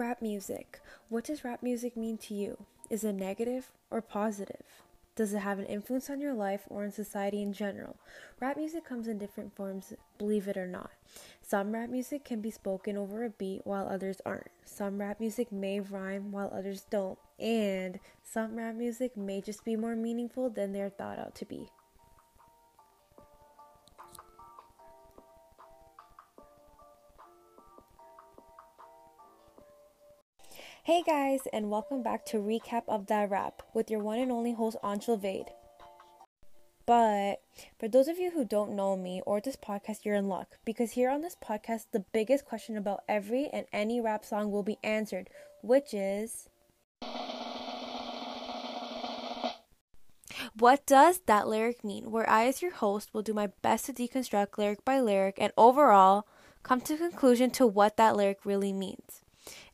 Rap music. What does rap music mean to you? Is it negative or positive? Does it have an influence on your life or in society in general? Rap music comes in different forms, believe it or not. Some rap music can be spoken over a beat while others aren't. Some rap music may rhyme while others don't. And some rap music may just be more meaningful than they're thought out to be. Hey guys, and welcome back to Recap of That Rap with your one and only host Anshul Vade. But for those of you who don't know me or this podcast, you're in luck because here on this podcast, the biggest question about every and any rap song will be answered, which is What does that lyric mean? Where I, as your host, will do my best to deconstruct lyric by lyric and overall come to conclusion to what that lyric really means.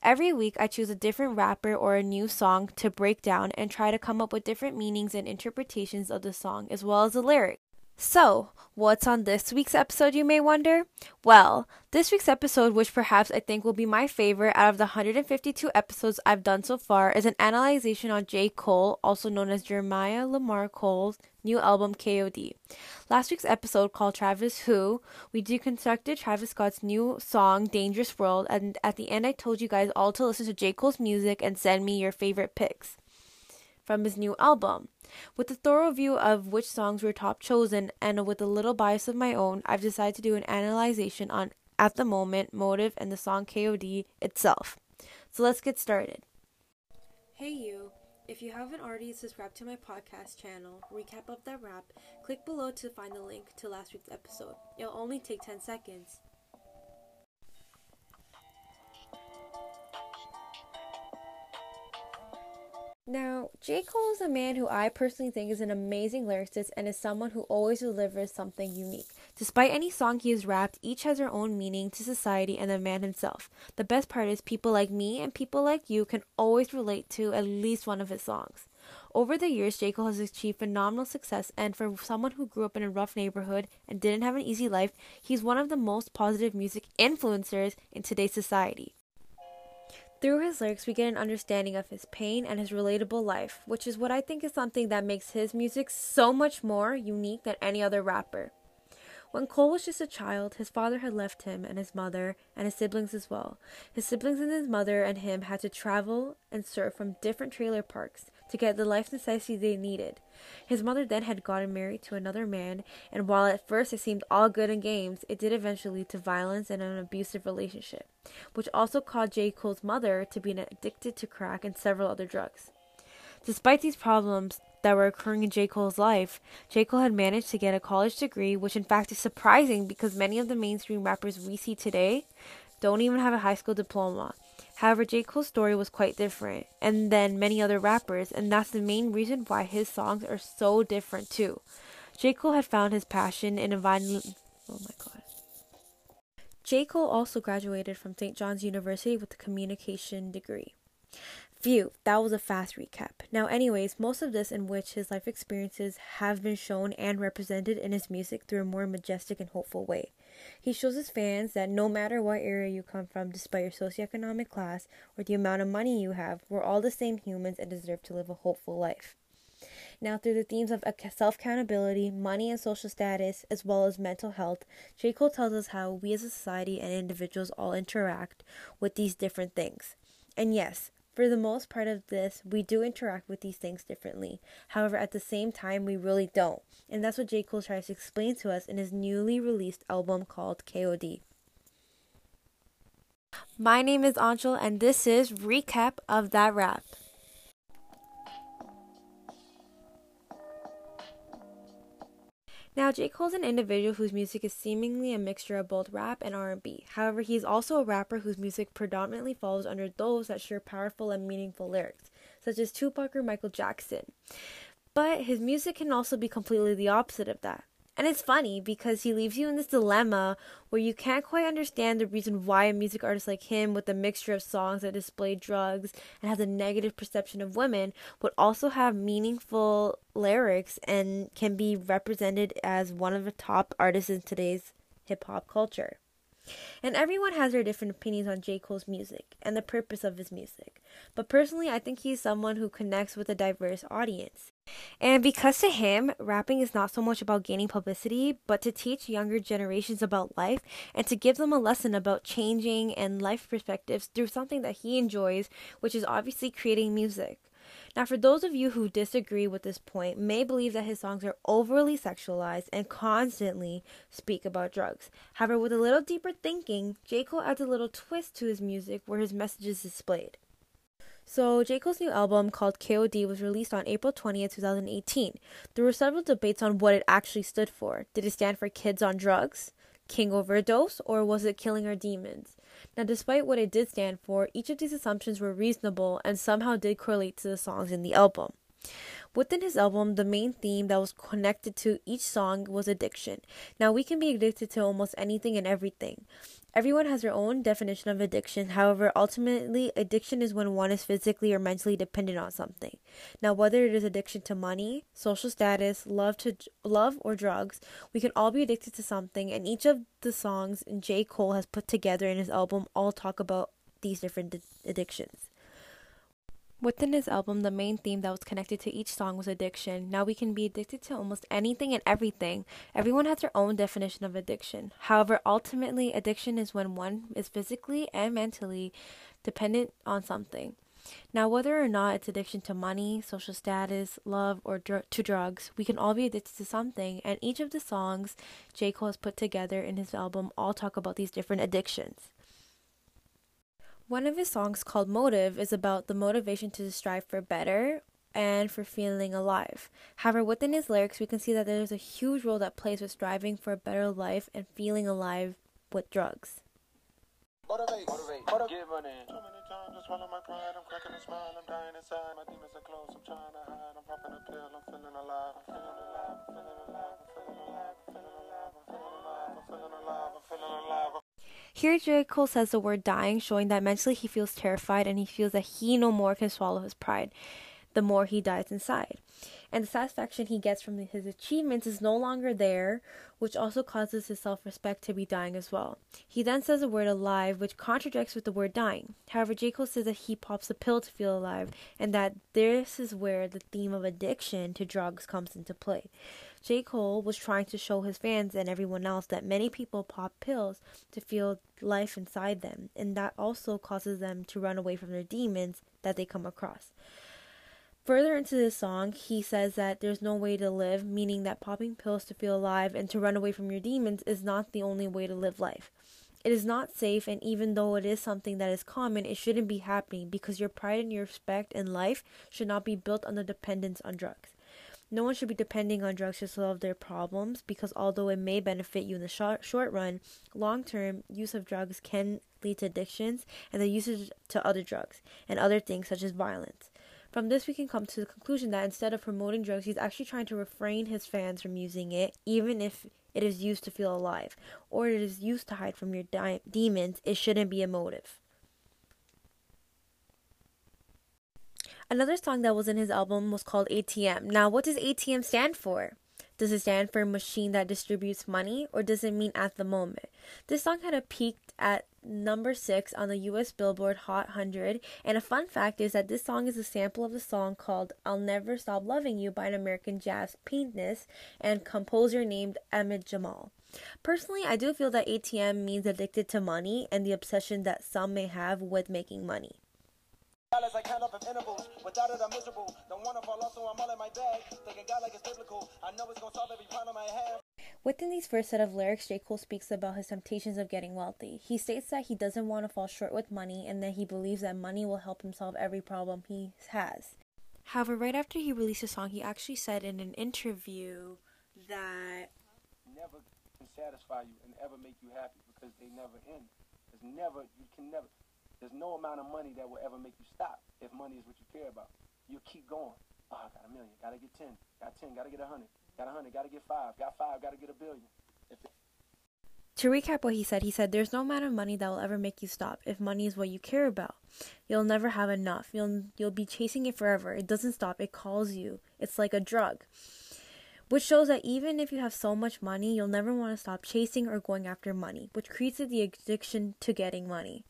Every week, I choose a different rapper or a new song to break down and try to come up with different meanings and interpretations of the song as well as the lyric. So, what's on this week's episode, you may wonder? Well, this week's episode, which perhaps I think will be my favorite out of the 152 episodes I've done so far, is an analysis on J. Cole, also known as Jeremiah Lamarr Cole's new album KOD. Last week's episode called Travis Who, we deconstructed Travis Scott's new song Dangerous World, and at the end I told you guys all to listen to J. Cole's music and send me your favorite picks from his new album. With a thorough view of which songs were top chosen and with a little bias of my own, I've decided to do an analysis on At the Moment, Motive, and the song KOD itself. So let's get started. Hey you, if you haven't already subscribed to my podcast channel, Recap of That Rap, click below to find the link to last week's episode. It'll only take 10 seconds. Now, J. Cole is a man who I personally think is an amazing lyricist and is someone who always delivers something unique. Despite any song he has rapped, each has their own meaning to society and the man himself. The best part is people like me and people like you can always relate to at least one of his songs. Over the years, J. Cole has achieved phenomenal success, and for someone who grew up in a rough neighborhood and didn't have an easy life, he's one of the most positive music influencers in today's society. Through his lyrics, we get an understanding of his pain and his relatable life, which is what I think is something that makes his music so much more unique than any other rapper. When Cole was just a child, his father had left him and his mother and his siblings as well. His siblings and his mother and him had to travel and serve from different trailer parks to get the life necessities they needed. His mother then had gotten married to another man, and while at first it seemed all good and games, it did eventually lead to violence and an abusive relationship, which also caused J. Cole's mother to be addicted to crack and several other drugs. Despite these problems that were occurring in J. Cole's life, J. Cole had managed to get a college degree, which in fact is surprising because many of the mainstream rappers we see today don't even have a high school diploma. However, J. Cole's story was quite different, and then many other rappers, and that's the main reason why his songs are so different too. J. Cole had found his passion in environment. Oh my god. J. Cole also graduated from St. John's University with a communication degree. Phew, that was a fast recap. Now, anyways, most of this in which his life experiences have been shown and represented in his music through a more majestic and hopeful way. He shows his fans that no matter what area you come from, despite your socioeconomic class or the amount of money you have, we're all the same humans and deserve to live a hopeful life. Now, through the themes of self accountability, money and social status, as well as mental health, J. Cole tells us how we as a society and individuals all interact with these different things. And yes, for the most part of this, we do interact with these things differently. However, at the same time, we really don't. And that's what J. Cole tries to explain to us in his newly released album called KOD. My name is Anshul, and this is Recap of That Rap. Now, J. Cole is an individual whose music is seemingly a mixture of both rap and R&B. However, he is also a rapper whose music predominantly falls under those that share powerful and meaningful lyrics, such as Tupac or Michael Jackson. But his music can also be completely the opposite of that. And it's funny because he leaves you in this dilemma where you can't quite understand the reason why a music artist like him, with a mixture of songs that display drugs and has a negative perception of women, would also have meaningful lyrics and can be represented as one of the top artists in today's hip hop culture. And everyone has their different opinions on J. Cole's music and the purpose of his music. But personally, I think he's someone who connects with a diverse audience. And because to him, rapping is not so much about gaining publicity, but to teach younger generations about life and to give them a lesson about changing and life perspectives through something that he enjoys, which is obviously creating music. Now, for those of you who disagree with this point, may believe that his songs are overly sexualized and constantly speak about drugs. However, with a little deeper thinking, J. Cole adds a little twist to his music where his message is displayed. So, J. Cole's new album called KOD was released on April 20th, 2018. There were several debates on what it actually stood for. Did it stand for Kids on Drugs, King Overdose, or was it Killing Our Demons? Now, despite what it did stand for, each of these assumptions were reasonable and somehow did correlate to the songs in the album. Within his album, the main theme that was connected to each song was addiction. Now, we can be addicted to almost anything and everything. Everyone has their own definition of addiction. However, ultimately, addiction is when one is physically or mentally dependent on something. Now, whether it is addiction to money, social status, love to love or drugs, we can all be addicted to something, and each of the songs J. Cole has put together in his album all talk about these different addictions. Within his album, the main theme that was connected to each song was addiction. Now we can be addicted to almost anything and everything. Everyone has their own definition of addiction. However, ultimately, addiction is when one is physically and mentally dependent on something. Now, whether or not it's addiction to money, social status, love, or dr- to drugs, we can all be addicted to something, and each of the songs J. Cole has put together in his album all talk about these different addictions. One of his songs called Motive is about the motivation to strive for better and for feeling alive. However, within his lyrics, we can see that there's a huge role that plays with striving for a better life and feeling alive with drugs. Motivate, motivate, motivate. Give money. Too many times I swallow my pride. I'm cracking a smile. I'm dying inside. My demons are close. I'm trying to hide. I'm popping a pill. I'm feeling alive. I'm feeling Here, J. Cole says the word dying, showing that mentally he feels terrified and he feels that he no more can swallow his pride the more he dies inside. And the satisfaction he gets from his achievements is no longer there, which also causes his self respect to be dying as well. He then says the word alive, which contradicts with the word dying. However, J. Cole says that he pops a pill to feel alive, and that this is where the theme of addiction to drugs comes into play. J. Cole was trying to show his fans and everyone else that many people pop pills to feel life inside them, and that also causes them to run away from their demons that they come across. Further into this song, he says that there's no way to live, meaning that popping pills to feel alive and to run away from your demons is not the only way to live life. It is not safe, and even though it is something that is common, it shouldn't be happening because your pride and your respect in life should not be built on the dependence on drugs. No one should be depending on drugs to solve their problems because although it may benefit you in the short, short run, long term use of drugs can lead to addictions and the usage to other drugs and other things such as violence. From this, we can come to the conclusion that instead of promoting drugs, he's actually trying to refrain his fans from using it, even if it is used to feel alive or it is used to hide from your di- demons. It shouldn't be a motive. Another song that was in his album was called ATM. Now, what does ATM stand for? Does it stand for machine that distributes money or does it mean at the moment? This song had a peaked at number 6 on the US Billboard Hot 100 and a fun fact is that this song is a sample of the song called I'll Never Stop Loving You by an American jazz pianist and composer named Ahmad Jamal. Personally, I do feel that ATM means addicted to money and the obsession that some may have with making money. Dollars I count up in intervals. Without it, I'm miserable. Don't want to fall off, so I'm all in my bag. Thinking God like it's biblical. I know it's gonna solve every problem I have. Within these first set of lyrics, J. Cole speaks about his temptations of getting wealthy. He states that he doesn't want to fall short with money and that he believes that money will help him solve every problem he has. However, right after he released the song, he actually said in an interview that never can satisfy you and ever make you happy because they never end. There's never you can never there's no amount of money that will ever make you stop if money is what you care about. You'll keep going. Oh, I got a million. Got to get 10. Got 10. Got to get a 100. Got a 100. Got to get 5. Got 5. Got to get a billion. To recap what he said, he said, There's no amount of money that will ever make you stop if money is what you care about. You'll never have enough. You'll, you'll be chasing it forever. It doesn't stop. It calls you. It's like a drug. which shows that even if you have so much money, you'll never want to stop chasing or going after money, which creates the addiction to getting money.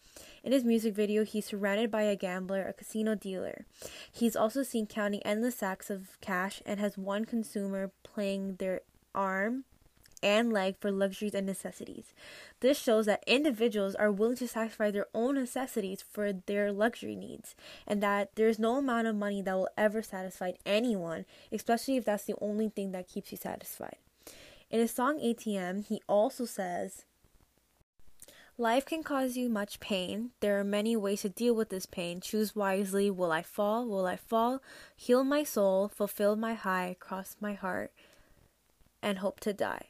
In his music video, he's surrounded by a gambler, a casino dealer. He's also seen counting endless sacks of cash and has one consumer playing their arm and leg for luxuries and necessities. This shows that individuals are willing to sacrifice their own necessities for their luxury needs, and that there's no amount of money that will ever satisfy anyone, especially if that's the only thing that keeps you satisfied. In his song ATM, he also says, Life can cause you much pain. There are many ways to deal with this pain. Choose wisely. Will I fall? Will I fall? Heal my soul, fulfill my high, cross my heart, and hope to die.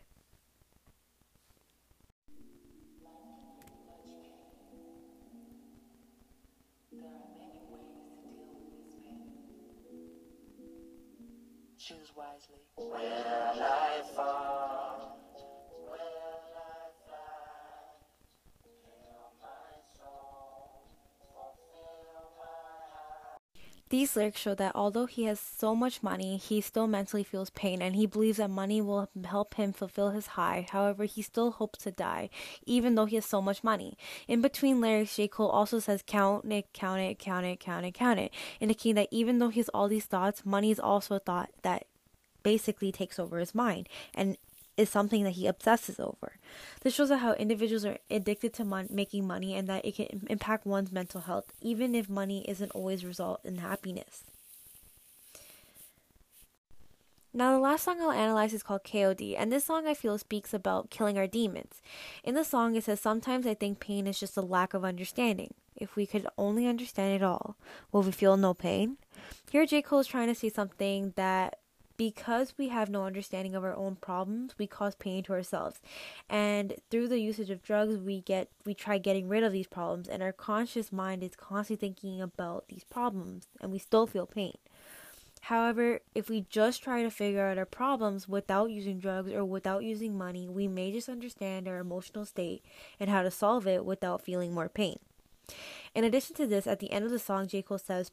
Choose wisely. I fall? These lyrics show that although he has so much money, he still mentally feels pain and he believes that money will help him fulfill his high. However, he still hopes to die, even though he has so much money. In between lyrics, J. Cole also says, Count it, count it, count it, count it, count it, indicating that even though he has all these thoughts, money is also a thought that basically takes over his mind and is something that he obsesses over. This shows how individuals are addicted to mon- making money and that it can impact one's mental health, even if money isn't always a result in happiness. Now, the last song I'll analyze is called KOD, and this song I feel speaks about killing our demons. In the song, it says, Sometimes I think pain is just a lack of understanding. If we could only understand it all, will we feel no pain? Here, J. Cole is trying to say something that because we have no understanding of our own problems, we cause pain to ourselves. And through the usage of drugs, we get we try getting rid of these problems and our conscious mind is constantly thinking about these problems and we still feel pain. However, if we just try to figure out our problems without using drugs or without using money, we may just understand our emotional state and how to solve it without feeling more pain. In addition to this, at the end of the song, J. Cole says,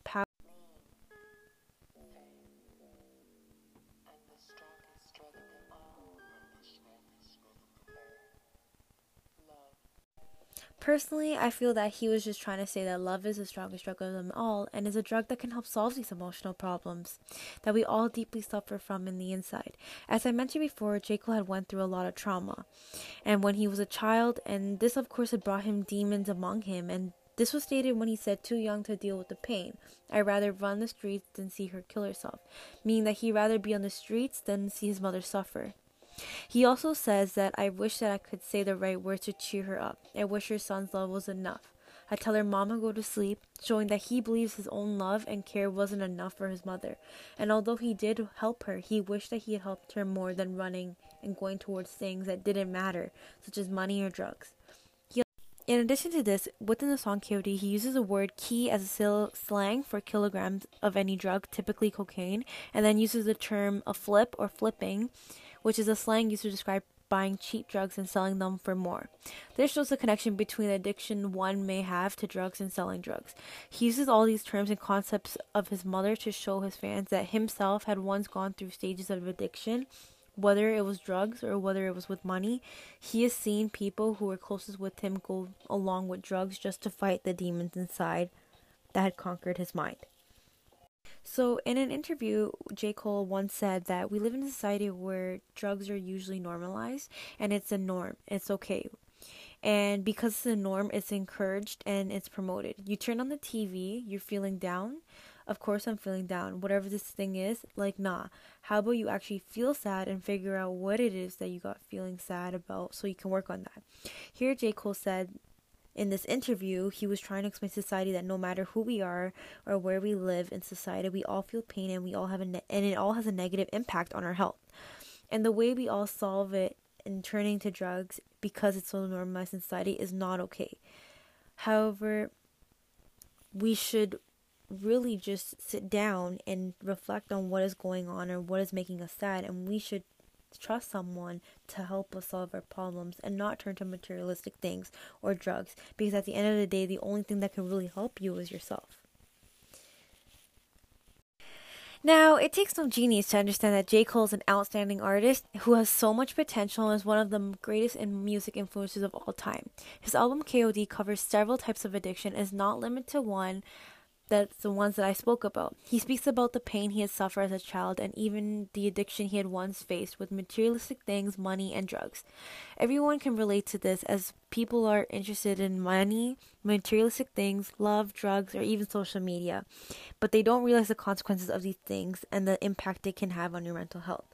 Personally, I feel that he was just trying to say that love is the strongest drug of them all and is a drug that can help solve these emotional problems that we all deeply suffer from in the inside. As I mentioned before, J. Cole had went through a lot of trauma. And when he was a child, and this of course had brought him demons among him and this was stated when he said too young to deal with the pain. I'd rather run the streets than see her kill herself, meaning that he'd rather be on the streets than see his mother suffer. He also says that I wish that I could say the right words to cheer her up. I wish her son's love was enough. I tell her mama go to sleep, showing that he believes his own love and care wasn't enough for his mother. And although he did help her, he wished that he had helped her more than running and going towards things that didn't matter, such as money or drugs. In addition to this, within the song KOD, he uses the word key as a sil- slang for kilograms of any drug, typically cocaine, and then uses the term a flip or flipping which is a slang used to describe buying cheap drugs and selling them for more. This shows the connection between the addiction one may have to drugs and selling drugs. He uses all these terms and concepts of his mother to show his fans that himself had once gone through stages of addiction. Whether it was drugs or whether it was with money, he has seen people who were closest with him go along with drugs just to fight the demons inside that had conquered his mind. So, in an interview, J. Cole once said that we live in a society where drugs are usually normalized and it's a norm. It's okay. And because it's a norm, it's encouraged and it's promoted. You turn on the TV, you're feeling down. Of course, I'm feeling down. Whatever this thing is, like, nah. How about you actually feel sad and figure out what it is that you got feeling sad about so you can work on that? Here, J. Cole said in this interview, he was trying to explain to society that no matter who we are or where we live in society, we all feel pain and we all have a ne- and it all has a negative impact on our health. And the way we all solve it in turning to drugs because it's so normalized in society is not okay. However, we should really just sit down and reflect on what is going on or what is making us sad and we should trust someone to help us solve our problems and not turn to materialistic things or drugs because at the end of the day the only thing that can really help you is yourself Now, it takes no genius to understand that J. Cole is an outstanding artist who has so much potential and is one of the greatest in music influences of all time. His album KOD covers several types of addiction and is not limited to one that's the ones that I spoke about. He speaks about the pain he had suffered as a child and even the addiction he had once faced with materialistic things, money, and drugs. Everyone can relate to this as people are interested in money, materialistic things, love, drugs, or even social media, but they don't realize the consequences of these things and the impact they can have on your mental health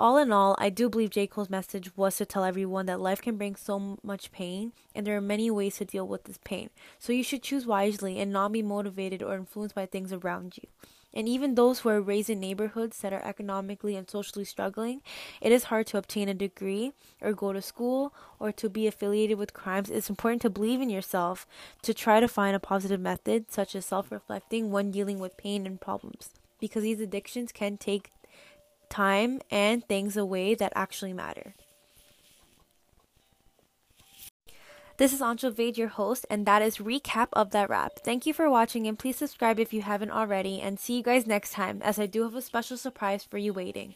all in all, I do believe J. Cole's message was to tell everyone that life can bring so much pain, and there are many ways to deal with this pain. So you should choose wisely and not be motivated or influenced by things around you. And even those who are raised in neighborhoods that are economically and socially struggling, it is hard to obtain a degree or go to school or to be affiliated with crimes. It's important to believe in yourself, to try to find a positive method, such as self reflecting when dealing with pain and problems. Because these addictions can take time, and things away that actually matter. This is Anshul Vade, your host, and that is recap of that rap. Thank you for watching, and please subscribe if you haven't already. And see you guys next time, as I do have a special surprise for you waiting.